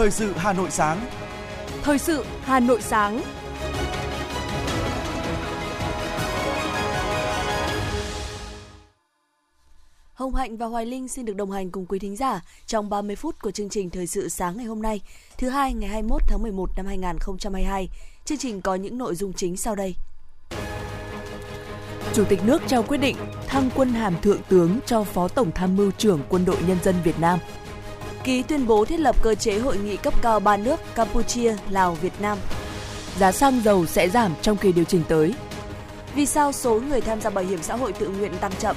Thời sự Hà Nội sáng. Thời sự Hà Nội sáng. Hồng Hạnh và Hoài Linh xin được đồng hành cùng quý thính giả trong 30 phút của chương trình Thời sự sáng ngày hôm nay, thứ hai ngày 21 tháng 11 năm 2022. Chương trình có những nội dung chính sau đây. Chủ tịch nước trao quyết định thăng quân hàm thượng tướng cho Phó Tổng Tham mưu trưởng Quân đội Nhân dân Việt Nam. Ký tuyên bố thiết lập cơ chế hội nghị cấp cao ba nước Campuchia, Lào, Việt Nam. Giá xăng dầu sẽ giảm trong kỳ điều chỉnh tới. Vì sao số người tham gia bảo hiểm xã hội tự nguyện tăng chậm?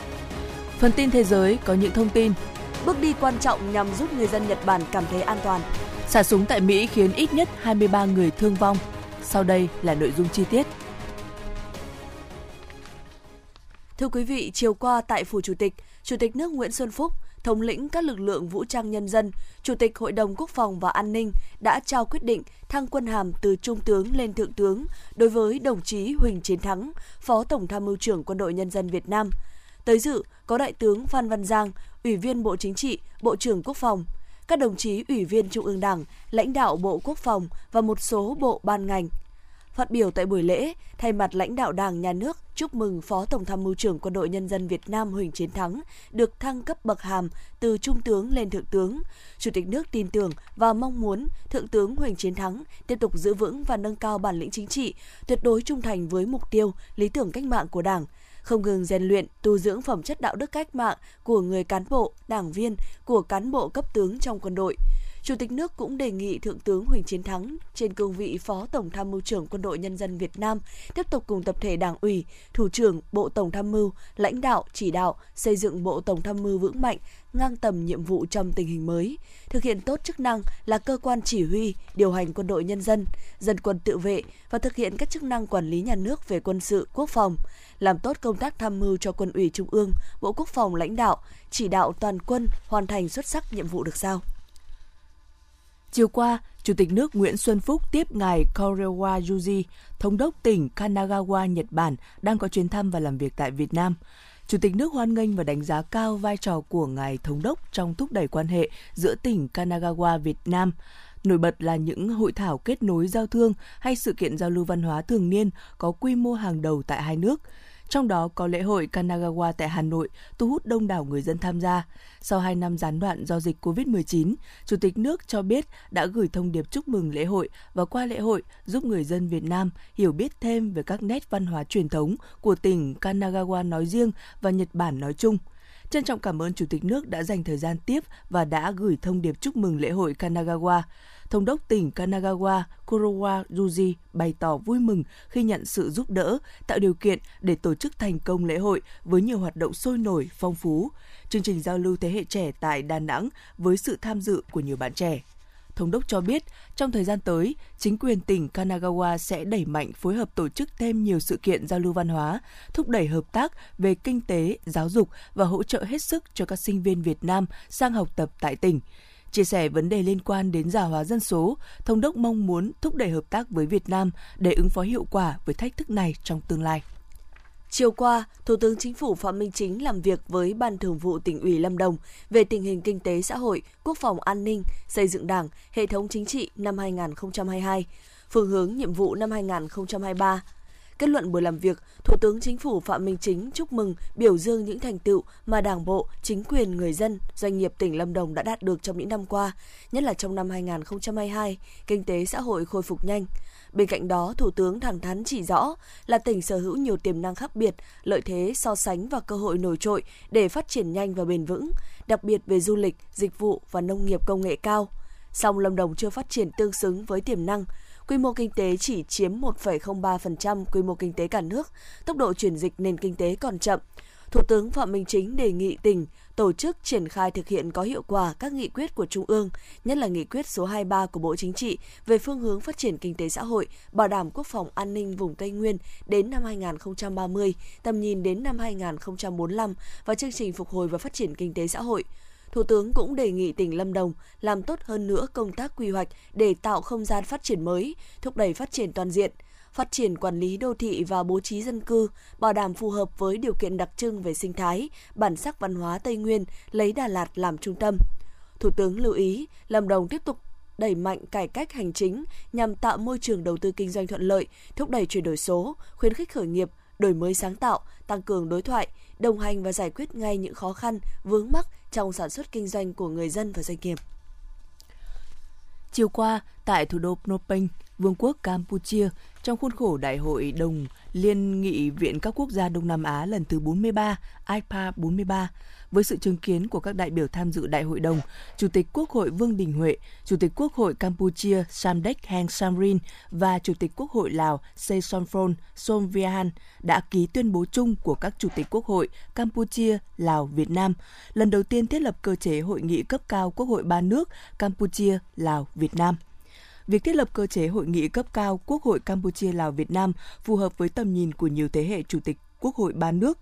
Phần tin thế giới có những thông tin. Bước đi quan trọng nhằm giúp người dân Nhật Bản cảm thấy an toàn. Xả súng tại Mỹ khiến ít nhất 23 người thương vong. Sau đây là nội dung chi tiết. Thưa quý vị, chiều qua tại Phủ Chủ tịch, Chủ tịch nước Nguyễn Xuân Phúc, thống lĩnh các lực lượng vũ trang nhân dân, Chủ tịch Hội đồng Quốc phòng và An ninh đã trao quyết định thăng quân hàm từ Trung tướng lên Thượng tướng đối với đồng chí Huỳnh Chiến Thắng, Phó Tổng tham mưu trưởng Quân đội Nhân dân Việt Nam. Tới dự có Đại tướng Phan Văn Giang, Ủy viên Bộ Chính trị, Bộ trưởng Quốc phòng, các đồng chí Ủy viên Trung ương Đảng, lãnh đạo Bộ Quốc phòng và một số bộ ban ngành, Phát biểu tại buổi lễ, thay mặt lãnh đạo Đảng, Nhà nước chúc mừng Phó Tổng tham mưu trưởng Quân đội Nhân dân Việt Nam Huỳnh Chiến Thắng được thăng cấp bậc hàm từ Trung tướng lên Thượng tướng. Chủ tịch nước tin tưởng và mong muốn Thượng tướng Huỳnh Chiến Thắng tiếp tục giữ vững và nâng cao bản lĩnh chính trị, tuyệt đối trung thành với mục tiêu, lý tưởng cách mạng của Đảng, không ngừng rèn luyện, tu dưỡng phẩm chất đạo đức cách mạng của người cán bộ, đảng viên, của cán bộ cấp tướng trong quân đội – Chủ tịch nước cũng đề nghị Thượng tướng Huỳnh Chiến Thắng trên cương vị Phó Tổng tham mưu trưởng Quân đội Nhân dân Việt Nam tiếp tục cùng tập thể Đảng ủy, Thủ trưởng Bộ Tổng tham mưu, lãnh đạo, chỉ đạo xây dựng Bộ Tổng tham mưu vững mạnh, ngang tầm nhiệm vụ trong tình hình mới, thực hiện tốt chức năng là cơ quan chỉ huy, điều hành quân đội nhân dân, dân quân tự vệ và thực hiện các chức năng quản lý nhà nước về quân sự, quốc phòng, làm tốt công tác tham mưu cho quân ủy Trung ương, Bộ Quốc phòng lãnh đạo, chỉ đạo toàn quân hoàn thành xuất sắc nhiệm vụ được giao. Chiều qua, Chủ tịch nước Nguyễn Xuân Phúc tiếp ngài Korewa Yuji, thống đốc tỉnh Kanagawa, Nhật Bản, đang có chuyến thăm và làm việc tại Việt Nam. Chủ tịch nước hoan nghênh và đánh giá cao vai trò của ngài thống đốc trong thúc đẩy quan hệ giữa tỉnh Kanagawa Việt Nam. Nổi bật là những hội thảo kết nối giao thương hay sự kiện giao lưu văn hóa thường niên có quy mô hàng đầu tại hai nước – trong đó có lễ hội Kanagawa tại Hà Nội, thu hút đông đảo người dân tham gia. Sau 2 năm gián đoạn do dịch COVID-19, Chủ tịch nước cho biết đã gửi thông điệp chúc mừng lễ hội và qua lễ hội giúp người dân Việt Nam hiểu biết thêm về các nét văn hóa truyền thống của tỉnh Kanagawa nói riêng và Nhật Bản nói chung. Trân trọng cảm ơn Chủ tịch nước đã dành thời gian tiếp và đã gửi thông điệp chúc mừng lễ hội Kanagawa. Thống đốc tỉnh Kanagawa Kurowa Yuji bày tỏ vui mừng khi nhận sự giúp đỡ, tạo điều kiện để tổ chức thành công lễ hội với nhiều hoạt động sôi nổi, phong phú. Chương trình giao lưu thế hệ trẻ tại Đà Nẵng với sự tham dự của nhiều bạn trẻ. Thống đốc cho biết, trong thời gian tới, chính quyền tỉnh Kanagawa sẽ đẩy mạnh phối hợp tổ chức thêm nhiều sự kiện giao lưu văn hóa, thúc đẩy hợp tác về kinh tế, giáo dục và hỗ trợ hết sức cho các sinh viên Việt Nam sang học tập tại tỉnh. Chia sẻ vấn đề liên quan đến già hóa dân số, Thống đốc mong muốn thúc đẩy hợp tác với Việt Nam để ứng phó hiệu quả với thách thức này trong tương lai. Chiều qua, Thủ tướng Chính phủ Phạm Minh Chính làm việc với Ban Thường vụ tỉnh ủy Lâm Đồng về tình hình kinh tế xã hội, quốc phòng an ninh, xây dựng Đảng, hệ thống chính trị năm 2022, phương hướng nhiệm vụ năm 2023 Kết luận buổi làm việc, Thủ tướng Chính phủ Phạm Minh Chính chúc mừng, biểu dương những thành tựu mà Đảng bộ, chính quyền, người dân, doanh nghiệp tỉnh Lâm Đồng đã đạt được trong những năm qua, nhất là trong năm 2022, kinh tế xã hội khôi phục nhanh. Bên cạnh đó, Thủ tướng thẳng thắn chỉ rõ là tỉnh sở hữu nhiều tiềm năng khác biệt, lợi thế so sánh và cơ hội nổi trội để phát triển nhanh và bền vững, đặc biệt về du lịch, dịch vụ và nông nghiệp công nghệ cao. Song Lâm Đồng chưa phát triển tương xứng với tiềm năng, quy mô kinh tế chỉ chiếm 1,03% quy mô kinh tế cả nước, tốc độ chuyển dịch nền kinh tế còn chậm. Thủ tướng Phạm Minh Chính đề nghị tỉnh tổ chức triển khai thực hiện có hiệu quả các nghị quyết của Trung ương, nhất là nghị quyết số 23 của Bộ Chính trị về phương hướng phát triển kinh tế xã hội, bảo đảm quốc phòng an ninh vùng Tây Nguyên đến năm 2030, tầm nhìn đến năm 2045 và chương trình phục hồi và phát triển kinh tế xã hội. Thủ tướng cũng đề nghị tỉnh Lâm Đồng làm tốt hơn nữa công tác quy hoạch để tạo không gian phát triển mới, thúc đẩy phát triển toàn diện, phát triển quản lý đô thị và bố trí dân cư, bảo đảm phù hợp với điều kiện đặc trưng về sinh thái, bản sắc văn hóa Tây Nguyên, lấy Đà Lạt làm trung tâm. Thủ tướng lưu ý Lâm Đồng tiếp tục đẩy mạnh cải cách hành chính nhằm tạo môi trường đầu tư kinh doanh thuận lợi, thúc đẩy chuyển đổi số, khuyến khích khởi nghiệp, đổi mới sáng tạo, tăng cường đối thoại, đồng hành và giải quyết ngay những khó khăn, vướng mắc trong sản xuất kinh doanh của người dân và doanh nghiệp. Chiều qua, tại thủ đô Phnom Penh, Vương quốc Campuchia, trong khuôn khổ Đại hội đồng Liên nghị Viện các quốc gia Đông Nam Á lần thứ 43, IPA 43, với sự chứng kiến của các đại biểu tham dự đại hội đồng, Chủ tịch Quốc hội Vương Đình Huệ, Chủ tịch Quốc hội Campuchia Samdech Heng Samrin và Chủ tịch Quốc hội Lào Se Sonphon Somvihan đã ký tuyên bố chung của các Chủ tịch Quốc hội Campuchia, Lào, Việt Nam, lần đầu tiên thiết lập cơ chế hội nghị cấp cao Quốc hội ba nước Campuchia, Lào, Việt Nam việc thiết lập cơ chế hội nghị cấp cao Quốc hội Campuchia Lào Việt Nam phù hợp với tầm nhìn của nhiều thế hệ chủ tịch Quốc hội ba nước,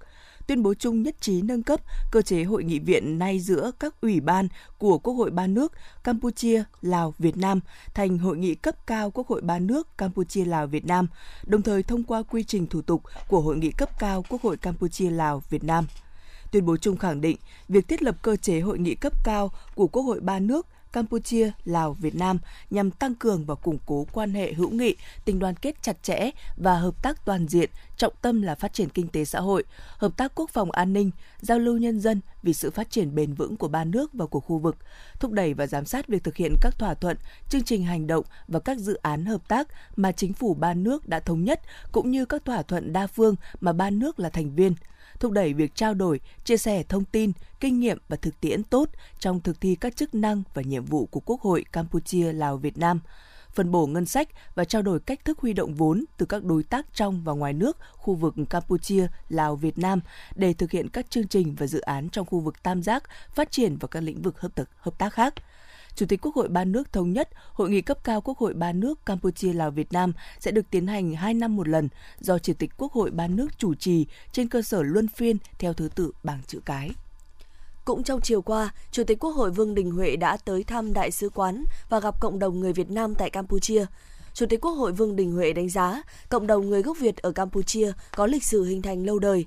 tuyên bố chung nhất trí nâng cấp cơ chế hội nghị viện nay giữa các ủy ban của Quốc hội ba nước Campuchia, Lào, Việt Nam thành hội nghị cấp cao Quốc hội ba nước Campuchia, Lào, Việt Nam, đồng thời thông qua quy trình thủ tục của hội nghị cấp cao Quốc hội Campuchia, Lào, Việt Nam. Tuyên bố chung khẳng định việc thiết lập cơ chế hội nghị cấp cao của Quốc hội ba nước Campuchia, Lào, Việt Nam nhằm tăng cường và củng cố quan hệ hữu nghị, tình đoàn kết chặt chẽ và hợp tác toàn diện, trọng tâm là phát triển kinh tế xã hội, hợp tác quốc phòng an ninh, giao lưu nhân dân vì sự phát triển bền vững của ba nước và của khu vực, thúc đẩy và giám sát việc thực hiện các thỏa thuận, chương trình hành động và các dự án hợp tác mà chính phủ ba nước đã thống nhất cũng như các thỏa thuận đa phương mà ba nước là thành viên – thúc đẩy việc trao đổi, chia sẻ thông tin, kinh nghiệm và thực tiễn tốt trong thực thi các chức năng và nhiệm vụ của Quốc hội Campuchia, Lào, Việt Nam phân bổ ngân sách và trao đổi cách thức huy động vốn từ các đối tác trong và ngoài nước, khu vực Campuchia, Lào, Việt Nam để thực hiện các chương trình và dự án trong khu vực tam giác, phát triển vào các lĩnh vực hợp tác, hợp tác khác. Chủ tịch Quốc hội ba nước thống nhất hội nghị cấp cao Quốc hội ba nước Campuchia Lào Việt Nam sẽ được tiến hành 2 năm một lần do Chủ tịch Quốc hội ba nước chủ trì trên cơ sở luân phiên theo thứ tự bảng chữ cái. Cũng trong chiều qua, Chủ tịch Quốc hội Vương Đình Huệ đã tới thăm đại sứ quán và gặp cộng đồng người Việt Nam tại Campuchia. Chủ tịch Quốc hội Vương Đình Huệ đánh giá cộng đồng người gốc Việt ở Campuchia có lịch sử hình thành lâu đời,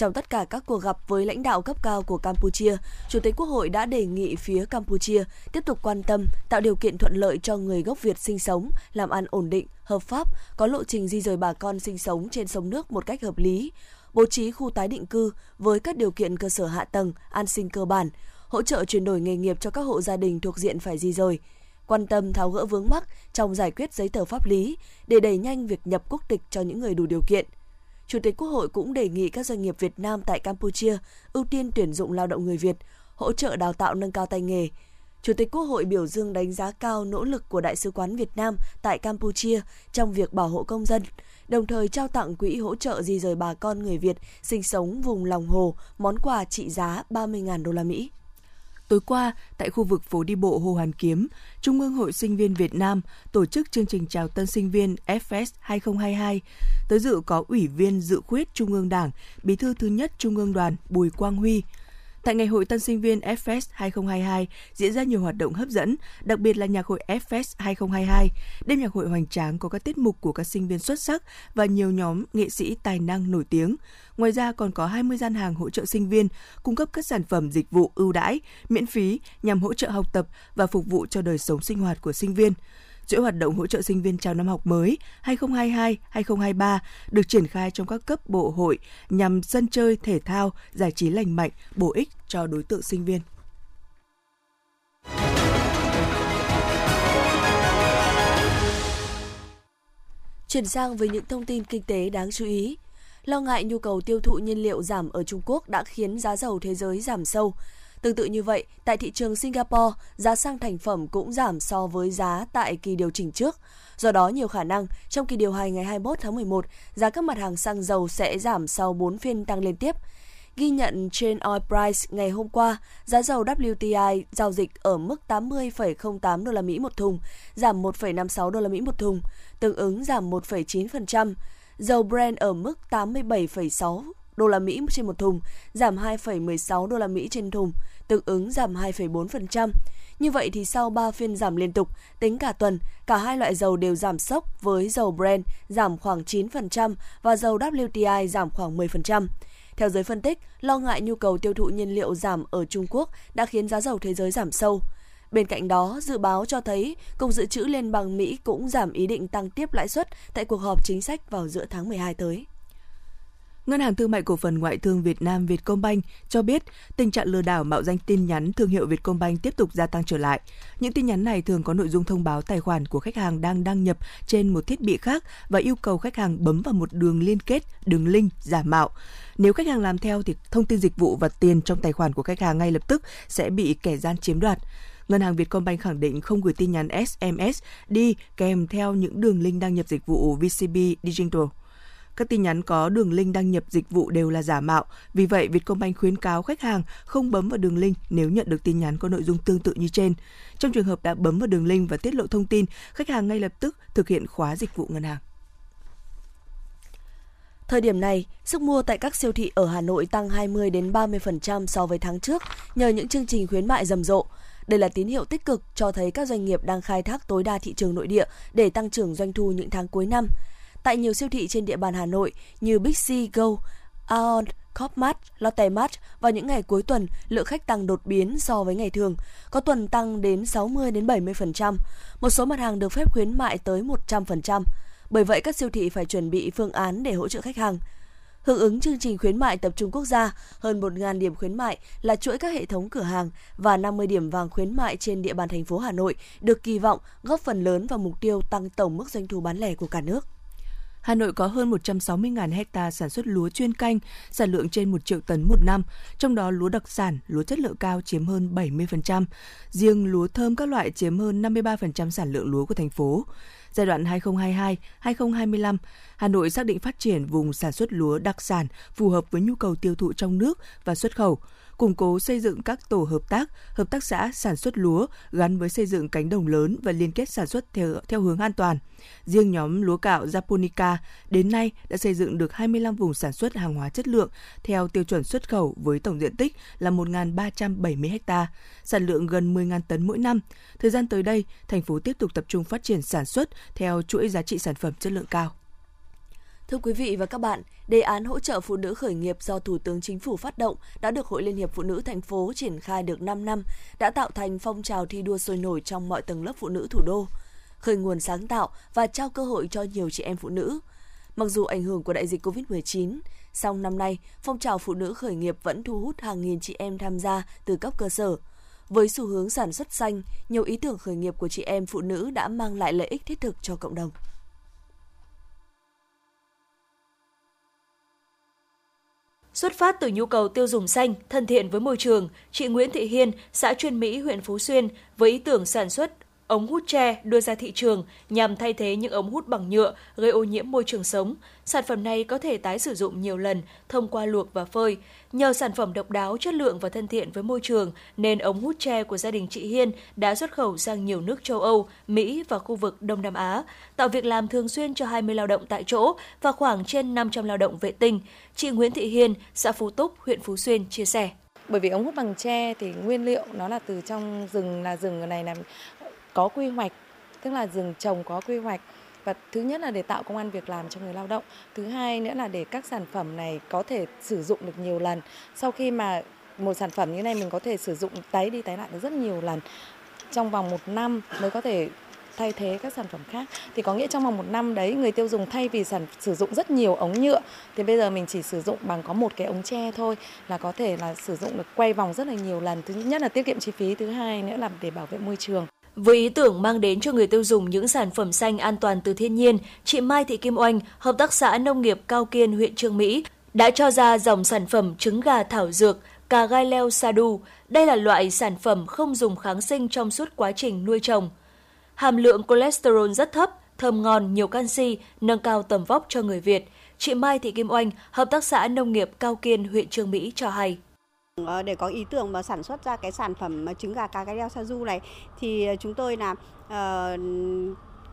trong tất cả các cuộc gặp với lãnh đạo cấp cao của Campuchia, Chủ tịch Quốc hội đã đề nghị phía Campuchia tiếp tục quan tâm, tạo điều kiện thuận lợi cho người gốc Việt sinh sống, làm ăn ổn định, hợp pháp, có lộ trình di rời bà con sinh sống trên sông nước một cách hợp lý, bố trí khu tái định cư với các điều kiện cơ sở hạ tầng, an sinh cơ bản, hỗ trợ chuyển đổi nghề nghiệp cho các hộ gia đình thuộc diện phải di rời, quan tâm tháo gỡ vướng mắc trong giải quyết giấy tờ pháp lý để đẩy nhanh việc nhập quốc tịch cho những người đủ điều kiện – Chủ tịch Quốc hội cũng đề nghị các doanh nghiệp Việt Nam tại Campuchia ưu tiên tuyển dụng lao động người Việt, hỗ trợ đào tạo nâng cao tay nghề. Chủ tịch Quốc hội biểu dương đánh giá cao nỗ lực của Đại sứ quán Việt Nam tại Campuchia trong việc bảo hộ công dân, đồng thời trao tặng quỹ hỗ trợ di rời bà con người Việt sinh sống vùng lòng hồ món quà trị giá 30.000 đô la Mỹ. Tối qua, tại khu vực phố đi bộ Hồ Hoàn Kiếm, Trung ương Hội Sinh viên Việt Nam tổ chức chương trình chào tân sinh viên FS 2022. Tới dự có Ủy viên Dự khuyết Trung ương Đảng, Bí thư thứ nhất Trung ương Đoàn Bùi Quang Huy, Tại Ngày hội Tân sinh viên FFest 2022 diễn ra nhiều hoạt động hấp dẫn, đặc biệt là nhạc hội FFest 2022. Đêm nhạc hội hoành tráng có các tiết mục của các sinh viên xuất sắc và nhiều nhóm nghệ sĩ tài năng nổi tiếng. Ngoài ra còn có 20 gian hàng hỗ trợ sinh viên, cung cấp các sản phẩm dịch vụ ưu đãi, miễn phí nhằm hỗ trợ học tập và phục vụ cho đời sống sinh hoạt của sinh viên chuỗi hoạt động hỗ trợ sinh viên chào năm học mới 2022-2023 được triển khai trong các cấp bộ hội nhằm sân chơi thể thao, giải trí lành mạnh, bổ ích cho đối tượng sinh viên. Chuyển sang với những thông tin kinh tế đáng chú ý. Lo ngại nhu cầu tiêu thụ nhiên liệu giảm ở Trung Quốc đã khiến giá dầu thế giới giảm sâu. Tương tự như vậy, tại thị trường Singapore, giá xăng thành phẩm cũng giảm so với giá tại kỳ điều chỉnh trước. Do đó, nhiều khả năng trong kỳ điều hành ngày 21 tháng 11, giá các mặt hàng xăng dầu sẽ giảm sau 4 phiên tăng liên tiếp. Ghi nhận trên Oil Price ngày hôm qua, giá dầu WTI giao dịch ở mức 80,08 đô la Mỹ một thùng, giảm 1,56 đô la Mỹ một thùng, tương ứng giảm 1,9%. Dầu Brent ở mức 87,6 đô la Mỹ trên một thùng, giảm 2,16 đô la Mỹ trên thùng, tương ứng giảm 2,4%. Như vậy thì sau 3 phiên giảm liên tục, tính cả tuần, cả hai loại dầu đều giảm sốc với dầu Brent giảm khoảng 9% và dầu WTI giảm khoảng 10%. Theo giới phân tích, lo ngại nhu cầu tiêu thụ nhiên liệu giảm ở Trung Quốc đã khiến giá dầu thế giới giảm sâu. Bên cạnh đó, dự báo cho thấy Cục Dự trữ Liên bang Mỹ cũng giảm ý định tăng tiếp lãi suất tại cuộc họp chính sách vào giữa tháng 12 tới. Ngân hàng Thương mại Cổ phần Ngoại thương Việt Nam Vietcombank cho biết tình trạng lừa đảo mạo danh tin nhắn thương hiệu Vietcombank tiếp tục gia tăng trở lại. Những tin nhắn này thường có nội dung thông báo tài khoản của khách hàng đang đăng nhập trên một thiết bị khác và yêu cầu khách hàng bấm vào một đường liên kết, đường link giả mạo. Nếu khách hàng làm theo thì thông tin dịch vụ và tiền trong tài khoản của khách hàng ngay lập tức sẽ bị kẻ gian chiếm đoạt. Ngân hàng Vietcombank khẳng định không gửi tin nhắn SMS đi kèm theo những đường link đăng nhập dịch vụ VCB Digital. Các tin nhắn có đường link đăng nhập dịch vụ đều là giả mạo. Vì vậy, Vietcombank khuyến cáo khách hàng không bấm vào đường link nếu nhận được tin nhắn có nội dung tương tự như trên. Trong trường hợp đã bấm vào đường link và tiết lộ thông tin, khách hàng ngay lập tức thực hiện khóa dịch vụ ngân hàng. Thời điểm này, sức mua tại các siêu thị ở Hà Nội tăng 20 đến 30% so với tháng trước nhờ những chương trình khuyến mại rầm rộ. Đây là tín hiệu tích cực cho thấy các doanh nghiệp đang khai thác tối đa thị trường nội địa để tăng trưởng doanh thu những tháng cuối năm tại nhiều siêu thị trên địa bàn Hà Nội như Big C Go, Aeon, Copmart, Lotte Mart vào những ngày cuối tuần, lượng khách tăng đột biến so với ngày thường, có tuần tăng đến 60 đến 70%. Một số mặt hàng được phép khuyến mại tới 100%. Bởi vậy các siêu thị phải chuẩn bị phương án để hỗ trợ khách hàng. Hưởng ứng chương trình khuyến mại tập trung quốc gia, hơn 1.000 điểm khuyến mại là chuỗi các hệ thống cửa hàng và 50 điểm vàng khuyến mại trên địa bàn thành phố Hà Nội được kỳ vọng góp phần lớn vào mục tiêu tăng tổng mức doanh thu bán lẻ của cả nước. Hà Nội có hơn 160.000 hecta sản xuất lúa chuyên canh, sản lượng trên 1 triệu tấn một năm, trong đó lúa đặc sản, lúa chất lượng cao chiếm hơn 70%, riêng lúa thơm các loại chiếm hơn 53% sản lượng lúa của thành phố. Giai đoạn 2022-2025, Hà Nội xác định phát triển vùng sản xuất lúa đặc sản phù hợp với nhu cầu tiêu thụ trong nước và xuất khẩu – củng cố xây dựng các tổ hợp tác, hợp tác xã sản xuất lúa gắn với xây dựng cánh đồng lớn và liên kết sản xuất theo, theo hướng an toàn. Riêng nhóm lúa gạo Japonica đến nay đã xây dựng được 25 vùng sản xuất hàng hóa chất lượng theo tiêu chuẩn xuất khẩu với tổng diện tích là 1.370 ha, sản lượng gần 10.000 tấn mỗi năm. Thời gian tới đây, thành phố tiếp tục tập trung phát triển sản xuất theo chuỗi giá trị sản phẩm chất lượng cao. Thưa quý vị và các bạn, đề án hỗ trợ phụ nữ khởi nghiệp do Thủ tướng Chính phủ phát động đã được Hội Liên hiệp Phụ nữ thành phố triển khai được 5 năm, đã tạo thành phong trào thi đua sôi nổi trong mọi tầng lớp phụ nữ thủ đô, khởi nguồn sáng tạo và trao cơ hội cho nhiều chị em phụ nữ. Mặc dù ảnh hưởng của đại dịch COVID-19, song năm nay, phong trào phụ nữ khởi nghiệp vẫn thu hút hàng nghìn chị em tham gia từ cấp cơ sở. Với xu hướng sản xuất xanh, nhiều ý tưởng khởi nghiệp của chị em phụ nữ đã mang lại lợi ích thiết thực cho cộng đồng. Xuất phát từ nhu cầu tiêu dùng xanh, thân thiện với môi trường, chị Nguyễn Thị Hiên, xã Chuyên Mỹ, huyện Phú Xuyên, với ý tưởng sản xuất ống hút tre đưa ra thị trường nhằm thay thế những ống hút bằng nhựa gây ô nhiễm môi trường sống. Sản phẩm này có thể tái sử dụng nhiều lần thông qua luộc và phơi. Nhờ sản phẩm độc đáo, chất lượng và thân thiện với môi trường nên ống hút tre của gia đình chị Hiên đã xuất khẩu sang nhiều nước châu Âu, Mỹ và khu vực Đông Nam Á, tạo việc làm thường xuyên cho 20 lao động tại chỗ và khoảng trên 500 lao động vệ tinh. Chị Nguyễn Thị Hiên, xã Phú Túc, huyện Phú Xuyên chia sẻ bởi vì ống hút bằng tre thì nguyên liệu nó là từ trong rừng là rừng này là có quy hoạch, tức là rừng trồng có quy hoạch. Và thứ nhất là để tạo công an việc làm cho người lao động. Thứ hai nữa là để các sản phẩm này có thể sử dụng được nhiều lần. Sau khi mà một sản phẩm như này mình có thể sử dụng tái đi tái lại được rất nhiều lần. Trong vòng một năm mới có thể thay thế các sản phẩm khác. Thì có nghĩa trong vòng một năm đấy, người tiêu dùng thay vì sản, sử dụng rất nhiều ống nhựa, thì bây giờ mình chỉ sử dụng bằng có một cái ống tre thôi, là có thể là sử dụng được quay vòng rất là nhiều lần. Thứ nhất là tiết kiệm chi phí, thứ hai nữa là để bảo vệ môi trường với ý tưởng mang đến cho người tiêu dùng những sản phẩm xanh an toàn từ thiên nhiên, chị Mai Thị Kim Oanh, hợp tác xã nông nghiệp Cao Kiên, huyện Trương Mỹ, đã cho ra dòng sản phẩm trứng gà thảo dược cà gai leo Sadu. Đây là loại sản phẩm không dùng kháng sinh trong suốt quá trình nuôi trồng. Hàm lượng cholesterol rất thấp, thơm ngon, nhiều canxi, nâng cao tầm vóc cho người Việt. Chị Mai Thị Kim Oanh, hợp tác xã nông nghiệp Cao Kiên, huyện Trương Mỹ cho hay. Ờ, để có ý tưởng mà sản xuất ra cái sản phẩm trứng gà cá gai leo sa du này thì ờ, chúng tôi là uh,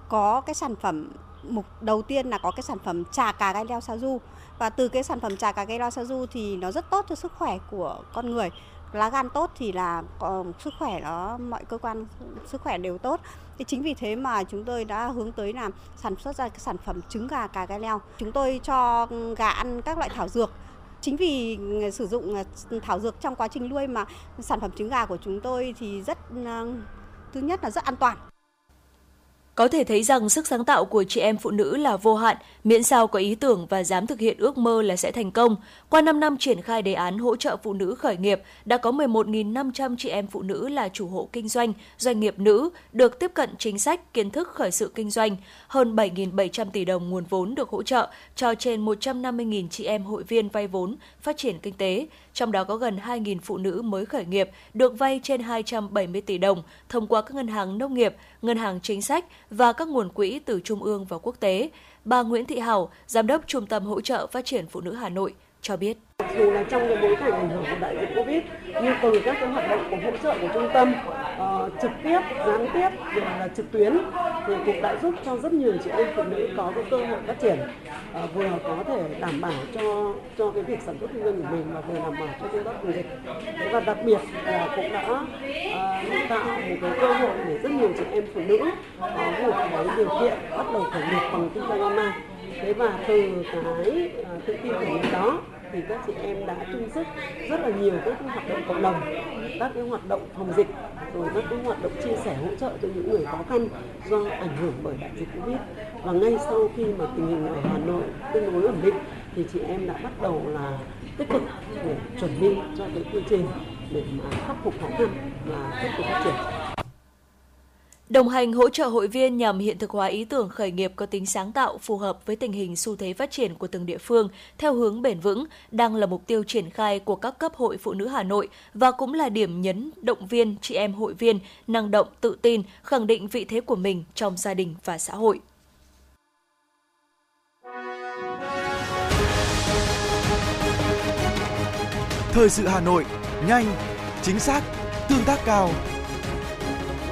có cái sản phẩm mục đầu tiên là có cái sản phẩm trà cà gai leo sa du. Và từ cái sản phẩm trà cà gai leo sa du thì nó rất tốt cho sức khỏe của con người. Lá gan tốt thì là có sức khỏe nó mọi cơ quan sức khỏe đều tốt. Thì chính vì thế mà chúng tôi đã hướng tới là sản xuất ra cái sản phẩm trứng gà cà gai leo chúng tôi cho ừ, gà ăn các loại thảo dược chính vì à, sử dụng à, thảo dược trong quá trình nuôi mà sản phẩm trứng gà của chúng tôi thì rất à, thứ nhất là rất an toàn có thể thấy rằng sức sáng tạo của chị em phụ nữ là vô hạn, miễn sao có ý tưởng và dám thực hiện ước mơ là sẽ thành công. Qua 5 năm triển khai đề án hỗ trợ phụ nữ khởi nghiệp, đã có 11.500 chị em phụ nữ là chủ hộ kinh doanh, doanh nghiệp nữ được tiếp cận chính sách, kiến thức khởi sự kinh doanh. Hơn 7.700 tỷ đồng nguồn vốn được hỗ trợ cho trên 150.000 chị em hội viên vay vốn, phát triển kinh tế trong đó có gần 2.000 phụ nữ mới khởi nghiệp được vay trên 270 tỷ đồng thông qua các ngân hàng nông nghiệp, ngân hàng chính sách và các nguồn quỹ từ trung ương và quốc tế. Bà Nguyễn Thị Hảo, Giám đốc Trung tâm Hỗ trợ Phát triển Phụ nữ Hà Nội, cho biết. Dù là trong cái bối cảnh ảnh hưởng của đại dịch Covid, nhưng từ các cái hoạt động của hỗ trợ của trung tâm uh, trực tiếp, gián tiếp, rồi là trực tuyến thì cũng đã giúp cho rất nhiều chị em phụ nữ có cái cơ hội phát triển uh, vừa có thể đảm bảo cho cho cái việc sản xuất kinh doanh của mình và vừa đảm bảo cho công tác phòng dịch. Thế và đặc biệt là cũng đã uh, tạo một cái cơ hội để rất nhiều chị em phụ nữ có một cái điều kiện bắt đầu khởi nghiệp bằng kinh doanh online thế và từ cái uh, tự tin của mình đó thì các chị em đã chung sức rất là nhiều các cái hoạt động cộng đồng, các cái hoạt động phòng dịch, rồi các cái hoạt động chia sẻ hỗ trợ cho những người khó khăn do ảnh hưởng bởi đại dịch covid. Và ngay sau khi mà tình hình ở hà nội tương đối ổn định, thì chị em đã bắt đầu là tích cực để chuẩn bị cho cái quy trình để mà khắc phục khó khăn và tiếp tục phát triển. Đồng hành hỗ trợ hội viên nhằm hiện thực hóa ý tưởng khởi nghiệp có tính sáng tạo phù hợp với tình hình xu thế phát triển của từng địa phương theo hướng bền vững đang là mục tiêu triển khai của các cấp hội phụ nữ Hà Nội và cũng là điểm nhấn động viên chị em hội viên năng động, tự tin, khẳng định vị thế của mình trong gia đình và xã hội. Thời sự Hà Nội, nhanh, chính xác, tương tác cao.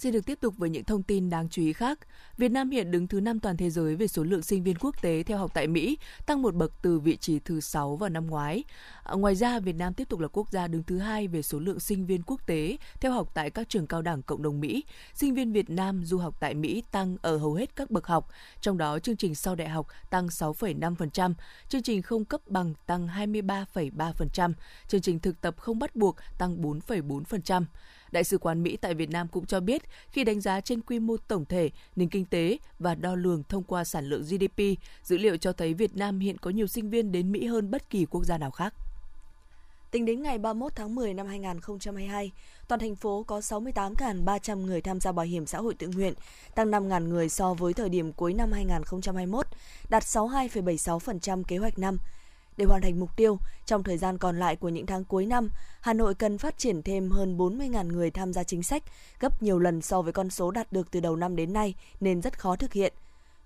Xin được tiếp tục với những thông tin đáng chú ý khác. Việt Nam hiện đứng thứ 5 toàn thế giới về số lượng sinh viên quốc tế theo học tại Mỹ, tăng một bậc từ vị trí thứ 6 vào năm ngoái. À, ngoài ra, Việt Nam tiếp tục là quốc gia đứng thứ hai về số lượng sinh viên quốc tế theo học tại các trường cao đẳng cộng đồng Mỹ. Sinh viên Việt Nam du học tại Mỹ tăng ở hầu hết các bậc học, trong đó chương trình sau đại học tăng 6,5%, chương trình không cấp bằng tăng 23,3%, chương trình thực tập không bắt buộc tăng 4,4%. Đại sứ quán Mỹ tại Việt Nam cũng cho biết khi đánh giá trên quy mô tổng thể, nền kinh tế và đo lường thông qua sản lượng GDP, dữ liệu cho thấy Việt Nam hiện có nhiều sinh viên đến Mỹ hơn bất kỳ quốc gia nào khác. Tính đến ngày 31 tháng 10 năm 2022, toàn thành phố có 68.300 người tham gia bảo hiểm xã hội tự nguyện, tăng 5.000 người so với thời điểm cuối năm 2021, đạt 62,76% kế hoạch năm. Để hoàn thành mục tiêu, trong thời gian còn lại của những tháng cuối năm, Hà Nội cần phát triển thêm hơn 40.000 người tham gia chính sách, gấp nhiều lần so với con số đạt được từ đầu năm đến nay nên rất khó thực hiện.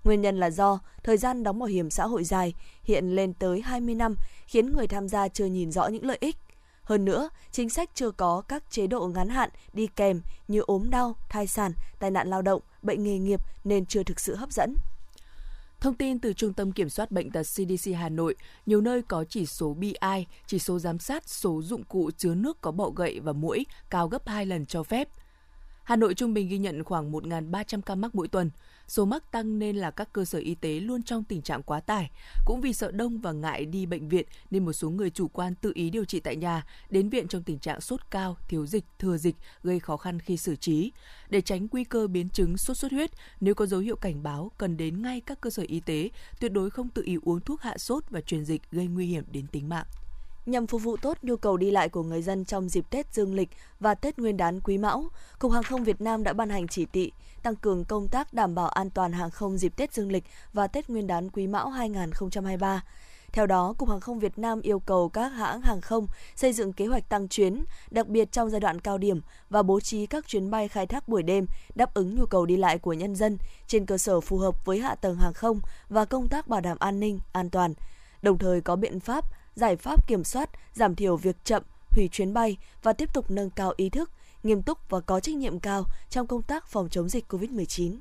Nguyên nhân là do thời gian đóng bảo hiểm xã hội dài, hiện lên tới 20 năm, khiến người tham gia chưa nhìn rõ những lợi ích. Hơn nữa, chính sách chưa có các chế độ ngắn hạn đi kèm như ốm đau, thai sản, tai nạn lao động, bệnh nghề nghiệp nên chưa thực sự hấp dẫn. Thông tin từ Trung tâm Kiểm soát Bệnh tật CDC Hà Nội, nhiều nơi có chỉ số BI, chỉ số giám sát số dụng cụ chứa nước có bọ gậy và muỗi cao gấp 2 lần cho phép. Hà Nội trung bình ghi nhận khoảng 1.300 ca mắc mỗi tuần. Số mắc tăng nên là các cơ sở y tế luôn trong tình trạng quá tải. Cũng vì sợ đông và ngại đi bệnh viện nên một số người chủ quan tự ý điều trị tại nhà, đến viện trong tình trạng sốt cao, thiếu dịch, thừa dịch gây khó khăn khi xử trí. Để tránh nguy cơ biến chứng sốt xuất huyết, nếu có dấu hiệu cảnh báo cần đến ngay các cơ sở y tế, tuyệt đối không tự ý uống thuốc hạ sốt và truyền dịch gây nguy hiểm đến tính mạng. Nhằm phục vụ tốt nhu cầu đi lại của người dân trong dịp Tết Dương lịch và Tết Nguyên đán Quý Mão, Cục Hàng không Việt Nam đã ban hành chỉ thị tăng cường công tác đảm bảo an toàn hàng không dịp Tết Dương lịch và Tết Nguyên đán Quý Mão 2023. Theo đó, Cục Hàng không Việt Nam yêu cầu các hãng hàng không xây dựng kế hoạch tăng chuyến, đặc biệt trong giai đoạn cao điểm và bố trí các chuyến bay khai thác buổi đêm đáp ứng nhu cầu đi lại của nhân dân trên cơ sở phù hợp với hạ tầng hàng không và công tác bảo đảm an ninh, an toàn. Đồng thời có biện pháp, giải pháp kiểm soát, giảm thiểu việc chậm, hủy chuyến bay và tiếp tục nâng cao ý thức, nghiêm túc và có trách nhiệm cao trong công tác phòng chống dịch COVID-19.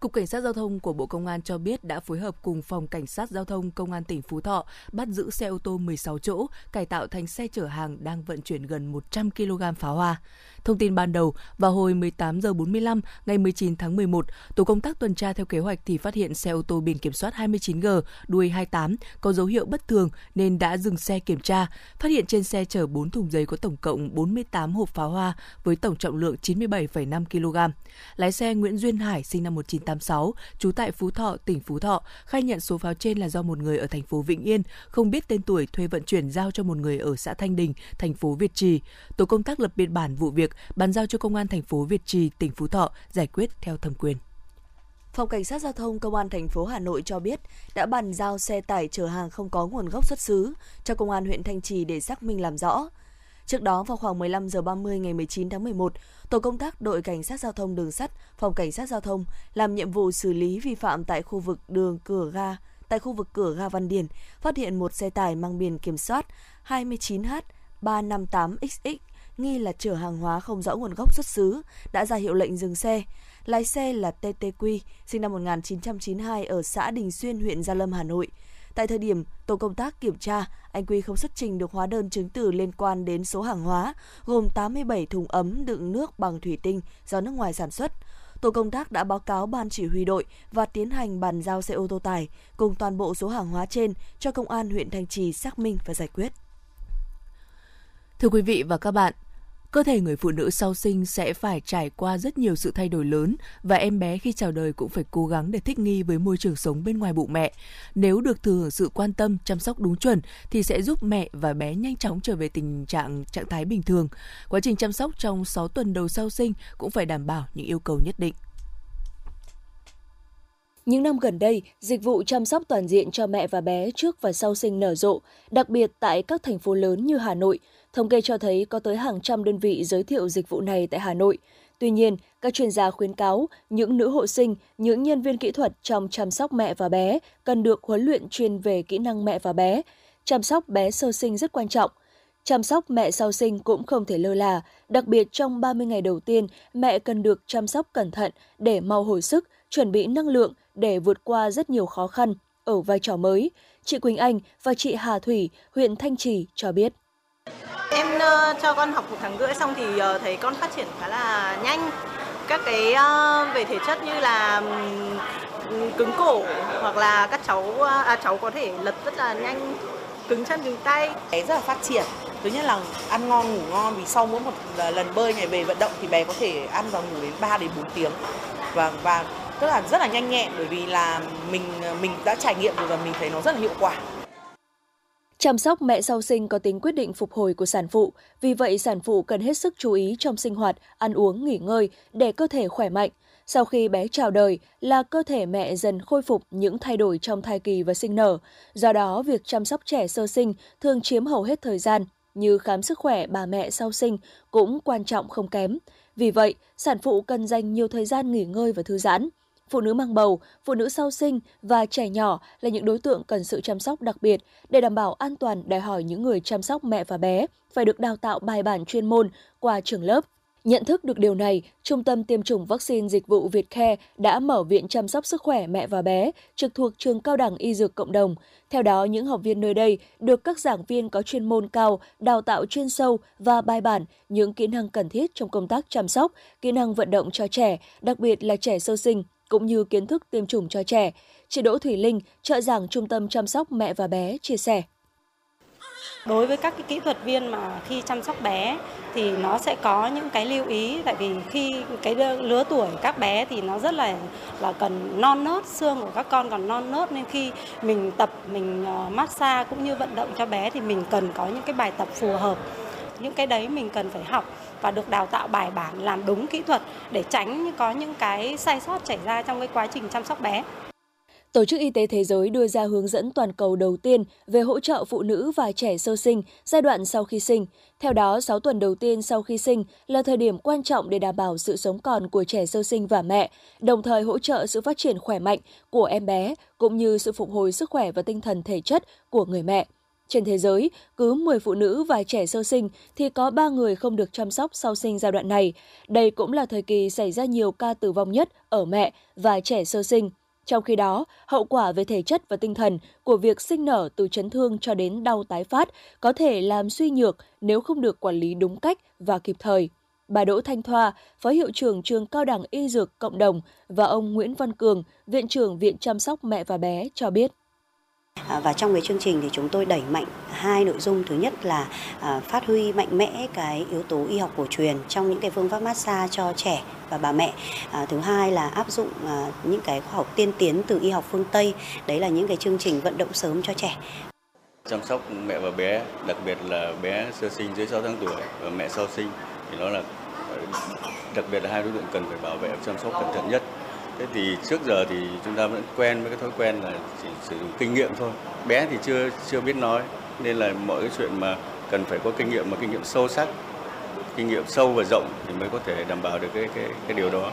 Cục Cảnh sát Giao thông của Bộ Công an cho biết đã phối hợp cùng Phòng Cảnh sát Giao thông Công an tỉnh Phú Thọ bắt giữ xe ô tô 16 chỗ, cải tạo thành xe chở hàng đang vận chuyển gần 100 kg pháo hoa. Thông tin ban đầu, vào hồi 18 giờ 45 ngày 19 tháng 11, tổ công tác tuần tra theo kế hoạch thì phát hiện xe ô tô biển kiểm soát 29G đuôi 28 có dấu hiệu bất thường nên đã dừng xe kiểm tra. Phát hiện trên xe chở 4 thùng giấy có tổng cộng 48 hộp pháo hoa với tổng trọng lượng 97,5 kg. Lái xe Nguyễn Duyên Hải sinh năm 1986, trú tại Phú Thọ, tỉnh Phú Thọ, khai nhận số pháo trên là do một người ở thành phố Vĩnh Yên không biết tên tuổi thuê vận chuyển giao cho một người ở xã Thanh Đình, thành phố Việt Trì. Tổ công tác lập biên bản vụ việc bàn giao cho công an thành phố Việt Trì, tỉnh Phú Thọ giải quyết theo thẩm quyền. Phòng Cảnh sát Giao thông Công an thành phố Hà Nội cho biết đã bàn giao xe tải chở hàng không có nguồn gốc xuất xứ cho Công an huyện Thanh Trì để xác minh làm rõ. Trước đó vào khoảng 15 giờ 30 ngày 19 tháng 11, tổ công tác đội cảnh sát giao thông đường sắt, phòng cảnh sát giao thông làm nhiệm vụ xử lý vi phạm tại khu vực đường cửa ga tại khu vực cửa ga Văn Điền, phát hiện một xe tải mang biển kiểm soát 29H 358XX nghi là chở hàng hóa không rõ nguồn gốc xuất xứ, đã ra hiệu lệnh dừng xe. Lái xe là TTQ, sinh năm 1992 ở xã Đình Xuyên, huyện Gia Lâm, Hà Nội. Tại thời điểm tổ công tác kiểm tra, anh Quy không xuất trình được hóa đơn chứng từ liên quan đến số hàng hóa, gồm 87 thùng ấm đựng nước bằng thủy tinh do nước ngoài sản xuất. Tổ công tác đã báo cáo ban chỉ huy đội và tiến hành bàn giao xe ô tô tải cùng toàn bộ số hàng hóa trên cho công an huyện Thanh Trì xác minh và giải quyết. Thưa quý vị và các bạn, cơ thể người phụ nữ sau sinh sẽ phải trải qua rất nhiều sự thay đổi lớn và em bé khi chào đời cũng phải cố gắng để thích nghi với môi trường sống bên ngoài bụng mẹ. Nếu được thừa hưởng sự quan tâm, chăm sóc đúng chuẩn thì sẽ giúp mẹ và bé nhanh chóng trở về tình trạng trạng thái bình thường. Quá trình chăm sóc trong 6 tuần đầu sau sinh cũng phải đảm bảo những yêu cầu nhất định. Những năm gần đây, dịch vụ chăm sóc toàn diện cho mẹ và bé trước và sau sinh nở rộ, đặc biệt tại các thành phố lớn như Hà Nội, Thống kê cho thấy có tới hàng trăm đơn vị giới thiệu dịch vụ này tại Hà Nội. Tuy nhiên, các chuyên gia khuyến cáo những nữ hộ sinh, những nhân viên kỹ thuật trong chăm sóc mẹ và bé cần được huấn luyện chuyên về kỹ năng mẹ và bé. Chăm sóc bé sơ sinh rất quan trọng. Chăm sóc mẹ sau sinh cũng không thể lơ là, đặc biệt trong 30 ngày đầu tiên, mẹ cần được chăm sóc cẩn thận để mau hồi sức, chuẩn bị năng lượng để vượt qua rất nhiều khó khăn ở vai trò mới. Chị Quỳnh Anh và chị Hà Thủy, huyện Thanh Trì cho biết. Em uh, cho con học một tháng rưỡi xong thì uh, thấy con phát triển khá là nhanh. Các cái uh, về thể chất như là um, cứng cổ hoặc là các cháu uh, à, cháu có thể lật rất là nhanh cứng chân cứng tay. Bé rất là phát triển. Thứ nhất là ăn ngon ngủ ngon vì sau mỗi một lần bơi ngày về vận động thì bé có thể ăn và ngủ đến 3 đến 4 tiếng. Và và tức là rất là nhanh nhẹn bởi vì là mình mình đã trải nghiệm rồi và mình thấy nó rất là hiệu quả. Chăm sóc mẹ sau sinh có tính quyết định phục hồi của sản phụ, vì vậy sản phụ cần hết sức chú ý trong sinh hoạt, ăn uống, nghỉ ngơi để cơ thể khỏe mạnh. Sau khi bé chào đời là cơ thể mẹ dần khôi phục những thay đổi trong thai kỳ và sinh nở. Do đó, việc chăm sóc trẻ sơ sinh thường chiếm hầu hết thời gian, như khám sức khỏe bà mẹ sau sinh cũng quan trọng không kém. Vì vậy, sản phụ cần dành nhiều thời gian nghỉ ngơi và thư giãn phụ nữ mang bầu, phụ nữ sau sinh và trẻ nhỏ là những đối tượng cần sự chăm sóc đặc biệt để đảm bảo an toàn đòi hỏi những người chăm sóc mẹ và bé phải được đào tạo bài bản chuyên môn qua trường lớp. Nhận thức được điều này, Trung tâm Tiêm chủng Vaccine Dịch vụ Việt Khe đã mở viện chăm sóc sức khỏe mẹ và bé trực thuộc trường cao đẳng y dược cộng đồng. Theo đó, những học viên nơi đây được các giảng viên có chuyên môn cao, đào tạo chuyên sâu và bài bản những kỹ năng cần thiết trong công tác chăm sóc, kỹ năng vận động cho trẻ, đặc biệt là trẻ sơ sinh, cũng như kiến thức tiêm chủng cho trẻ. Chị Đỗ Thủy Linh, trợ giảng Trung tâm chăm sóc mẹ và bé, chia sẻ. Đối với các cái kỹ thuật viên mà khi chăm sóc bé thì nó sẽ có những cái lưu ý tại vì khi cái lứa tuổi các bé thì nó rất là là cần non nớt xương của các con còn non nớt nên khi mình tập mình ờ, massage cũng như vận động cho bé thì mình cần có những cái bài tập phù hợp những cái đấy mình cần phải học và được đào tạo bài bản làm đúng kỹ thuật để tránh có những cái sai sót xảy ra trong cái quá trình chăm sóc bé. Tổ chức Y tế Thế giới đưa ra hướng dẫn toàn cầu đầu tiên về hỗ trợ phụ nữ và trẻ sơ sinh giai đoạn sau khi sinh. Theo đó, 6 tuần đầu tiên sau khi sinh là thời điểm quan trọng để đảm bảo sự sống còn của trẻ sơ sinh và mẹ, đồng thời hỗ trợ sự phát triển khỏe mạnh của em bé cũng như sự phục hồi sức khỏe và tinh thần thể chất của người mẹ. Trên thế giới, cứ 10 phụ nữ và trẻ sơ sinh thì có 3 người không được chăm sóc sau sinh giai đoạn này. Đây cũng là thời kỳ xảy ra nhiều ca tử vong nhất ở mẹ và trẻ sơ sinh. Trong khi đó, hậu quả về thể chất và tinh thần của việc sinh nở từ chấn thương cho đến đau tái phát có thể làm suy nhược nếu không được quản lý đúng cách và kịp thời. Bà Đỗ Thanh Thoa, Phó Hiệu trưởng Trường Cao đẳng Y Dược Cộng đồng và ông Nguyễn Văn Cường, Viện trưởng Viện Chăm sóc Mẹ và Bé cho biết. À, và trong cái chương trình thì chúng tôi đẩy mạnh hai nội dung. Thứ nhất là à, phát huy mạnh mẽ cái yếu tố y học cổ truyền trong những cái phương pháp massage cho trẻ và bà mẹ. À, thứ hai là áp dụng à, những cái khoa học tiên tiến từ y học phương tây. Đấy là những cái chương trình vận động sớm cho trẻ. Chăm sóc mẹ và bé đặc biệt là bé sơ sinh dưới 6 tháng tuổi và mẹ sau sinh thì nó là đặc biệt là hai đối tượng cần phải bảo vệ chăm sóc cẩn thận nhất thế thì trước giờ thì chúng ta vẫn quen với cái thói quen là chỉ sử dụng kinh nghiệm thôi bé thì chưa chưa biết nói nên là mọi cái chuyện mà cần phải có kinh nghiệm mà kinh nghiệm sâu sắc kinh nghiệm sâu và rộng thì mới có thể đảm bảo được cái cái cái điều đó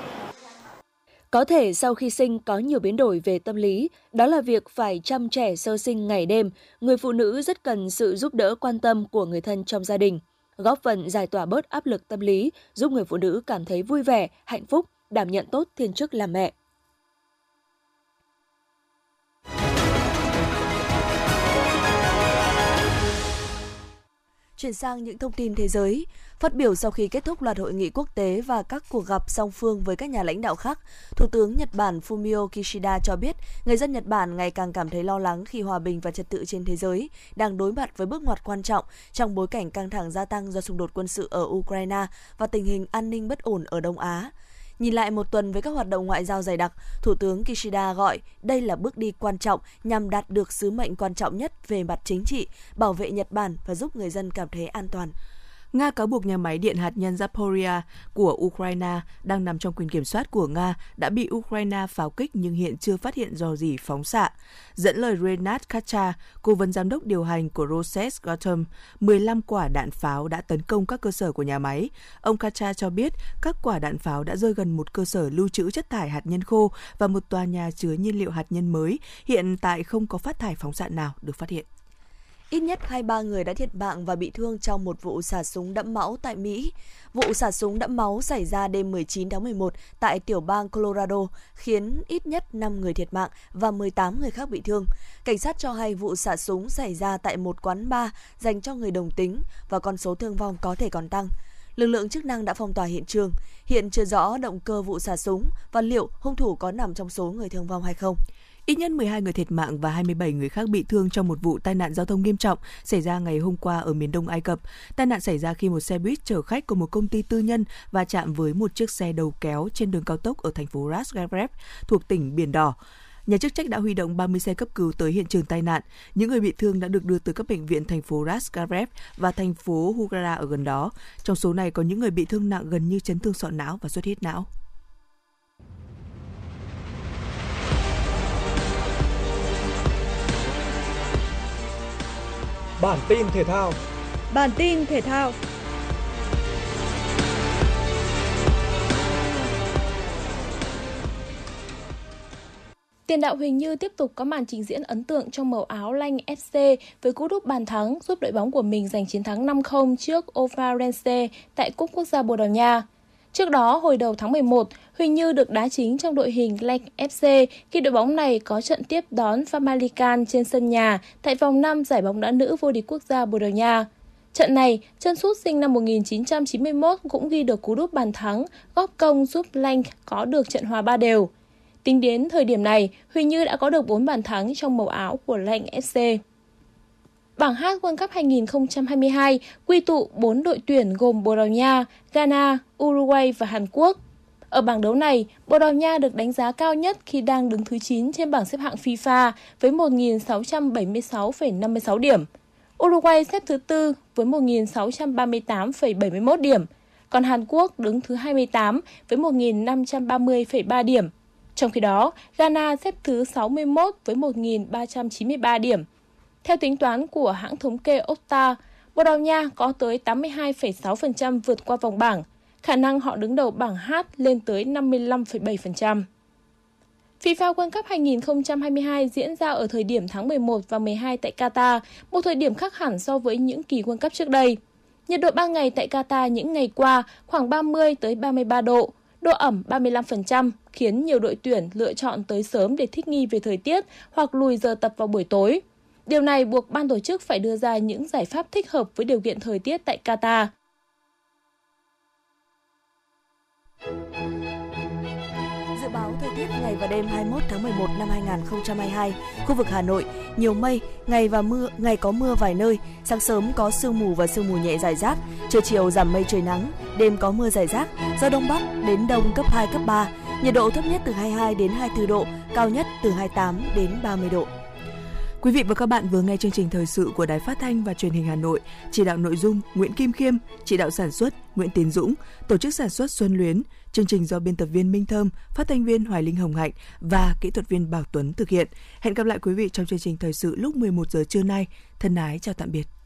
có thể sau khi sinh có nhiều biến đổi về tâm lý, đó là việc phải chăm trẻ sơ sinh ngày đêm. Người phụ nữ rất cần sự giúp đỡ quan tâm của người thân trong gia đình, góp phần giải tỏa bớt áp lực tâm lý, giúp người phụ nữ cảm thấy vui vẻ, hạnh phúc đảm nhận tốt thiên chức làm mẹ. Chuyển sang những thông tin thế giới. Phát biểu sau khi kết thúc loạt hội nghị quốc tế và các cuộc gặp song phương với các nhà lãnh đạo khác, Thủ tướng Nhật Bản Fumio Kishida cho biết người dân Nhật Bản ngày càng cảm thấy lo lắng khi hòa bình và trật tự trên thế giới đang đối mặt với bước ngoặt quan trọng trong bối cảnh căng thẳng gia tăng do xung đột quân sự ở Ukraine và tình hình an ninh bất ổn ở Đông Á. Nhìn lại một tuần với các hoạt động ngoại giao dày đặc, Thủ tướng Kishida gọi đây là bước đi quan trọng nhằm đạt được sứ mệnh quan trọng nhất về mặt chính trị, bảo vệ Nhật Bản và giúp người dân cảm thấy an toàn. Nga cáo buộc nhà máy điện hạt nhân Zaporizhia của Ukraine đang nằm trong quyền kiểm soát của Nga đã bị Ukraine pháo kích nhưng hiện chưa phát hiện dò gì phóng xạ. Dẫn lời Renat Kacha, cố vấn giám đốc điều hành của Rosatom, 15 quả đạn pháo đã tấn công các cơ sở của nhà máy. Ông Kacha cho biết các quả đạn pháo đã rơi gần một cơ sở lưu trữ chất thải hạt nhân khô và một tòa nhà chứa nhiên liệu hạt nhân mới. Hiện tại không có phát thải phóng xạ nào được phát hiện. Ít nhất 23 người đã thiệt mạng và bị thương trong một vụ xả súng đẫm máu tại Mỹ. Vụ xả súng đẫm máu xảy ra đêm 19 tháng 11 tại tiểu bang Colorado, khiến ít nhất 5 người thiệt mạng và 18 người khác bị thương. Cảnh sát cho hay vụ xả súng xảy ra tại một quán bar dành cho người đồng tính và con số thương vong có thể còn tăng. Lực lượng chức năng đã phong tỏa hiện trường. Hiện chưa rõ động cơ vụ xả súng và liệu hung thủ có nằm trong số người thương vong hay không. Ít nhất 12 người thiệt mạng và 27 người khác bị thương trong một vụ tai nạn giao thông nghiêm trọng xảy ra ngày hôm qua ở miền đông Ai Cập. Tai nạn xảy ra khi một xe buýt chở khách của một công ty tư nhân va chạm với một chiếc xe đầu kéo trên đường cao tốc ở thành phố Ras Gavreb thuộc tỉnh Biển Đỏ. Nhà chức trách đã huy động 30 xe cấp cứu tới hiện trường tai nạn. Những người bị thương đã được đưa từ các bệnh viện thành phố Ras Gavreb và thành phố Hugara ở gần đó. Trong số này có những người bị thương nặng gần như chấn thương sọ não và xuất huyết não. Bản tin thể thao. Bản tin thể thao. Tiền đạo Huỳnh Như tiếp tục có màn trình diễn ấn tượng trong màu áo lanh FC với cú đúp bàn thắng giúp đội bóng của mình giành chiến thắng 5-0 trước Ovarense tại Cúp Quốc gia Bồ Đào Nha. Trước đó, hồi đầu tháng 11, Huỳnh Như được đá chính trong đội hình Lech FC khi đội bóng này có trận tiếp đón Famalican trên sân nhà tại vòng 5 giải bóng đá nữ vô địch quốc gia Bồ Đào Nha. Trận này, chân sút sinh năm 1991 cũng ghi được cú đúp bàn thắng, góp công giúp Lanh có được trận hòa ba đều. Tính đến thời điểm này, Huỳnh Như đã có được 4 bàn thắng trong màu áo của Lanh FC. Bảng H World Cup 2022 quy tụ 4 đội tuyển gồm Bồ Đào Nha, Ghana, Uruguay và Hàn Quốc. Ở bảng đấu này, Bồ Đào Nha được đánh giá cao nhất khi đang đứng thứ 9 trên bảng xếp hạng FIFA với 1.676,56 điểm. Uruguay xếp thứ tư với 1.638,71 điểm, còn Hàn Quốc đứng thứ 28 với 1.530,3 điểm. Trong khi đó, Ghana xếp thứ 61 với 1.393 điểm. Theo tính toán của hãng thống kê Opta, Bồ Đào Nha có tới 82,6% vượt qua vòng bảng, khả năng họ đứng đầu bảng H lên tới 55,7%. FIFA World Cup 2022 diễn ra ở thời điểm tháng 11 và 12 tại Qatar, một thời điểm khác hẳn so với những kỳ World Cup trước đây. Nhiệt độ 3 ngày tại Qatar những ngày qua khoảng 30 tới 33 độ, độ ẩm 35% khiến nhiều đội tuyển lựa chọn tới sớm để thích nghi về thời tiết hoặc lùi giờ tập vào buổi tối. Điều này buộc ban tổ chức phải đưa ra những giải pháp thích hợp với điều kiện thời tiết tại Qatar. Dự báo thời tiết ngày và đêm 21 tháng 11 năm 2022, khu vực Hà Nội nhiều mây, ngày và mưa, ngày có mưa vài nơi, sáng sớm có sương mù và sương mù nhẹ rải rác, trưa chiều giảm mây trời nắng, đêm có mưa rải rác, gió đông bắc đến đông cấp 2 cấp 3, nhiệt độ thấp nhất từ 22 đến 24 độ, cao nhất từ 28 đến 30 độ. Quý vị và các bạn vừa nghe chương trình thời sự của Đài Phát thanh và Truyền hình Hà Nội, chỉ đạo nội dung Nguyễn Kim Khiêm, chỉ đạo sản xuất Nguyễn Tiến Dũng, tổ chức sản xuất Xuân Luyến, chương trình do biên tập viên Minh Thơm, phát thanh viên Hoài Linh Hồng Hạnh và kỹ thuật viên Bảo Tuấn thực hiện. Hẹn gặp lại quý vị trong chương trình thời sự lúc 11 giờ trưa nay. Thân ái chào tạm biệt.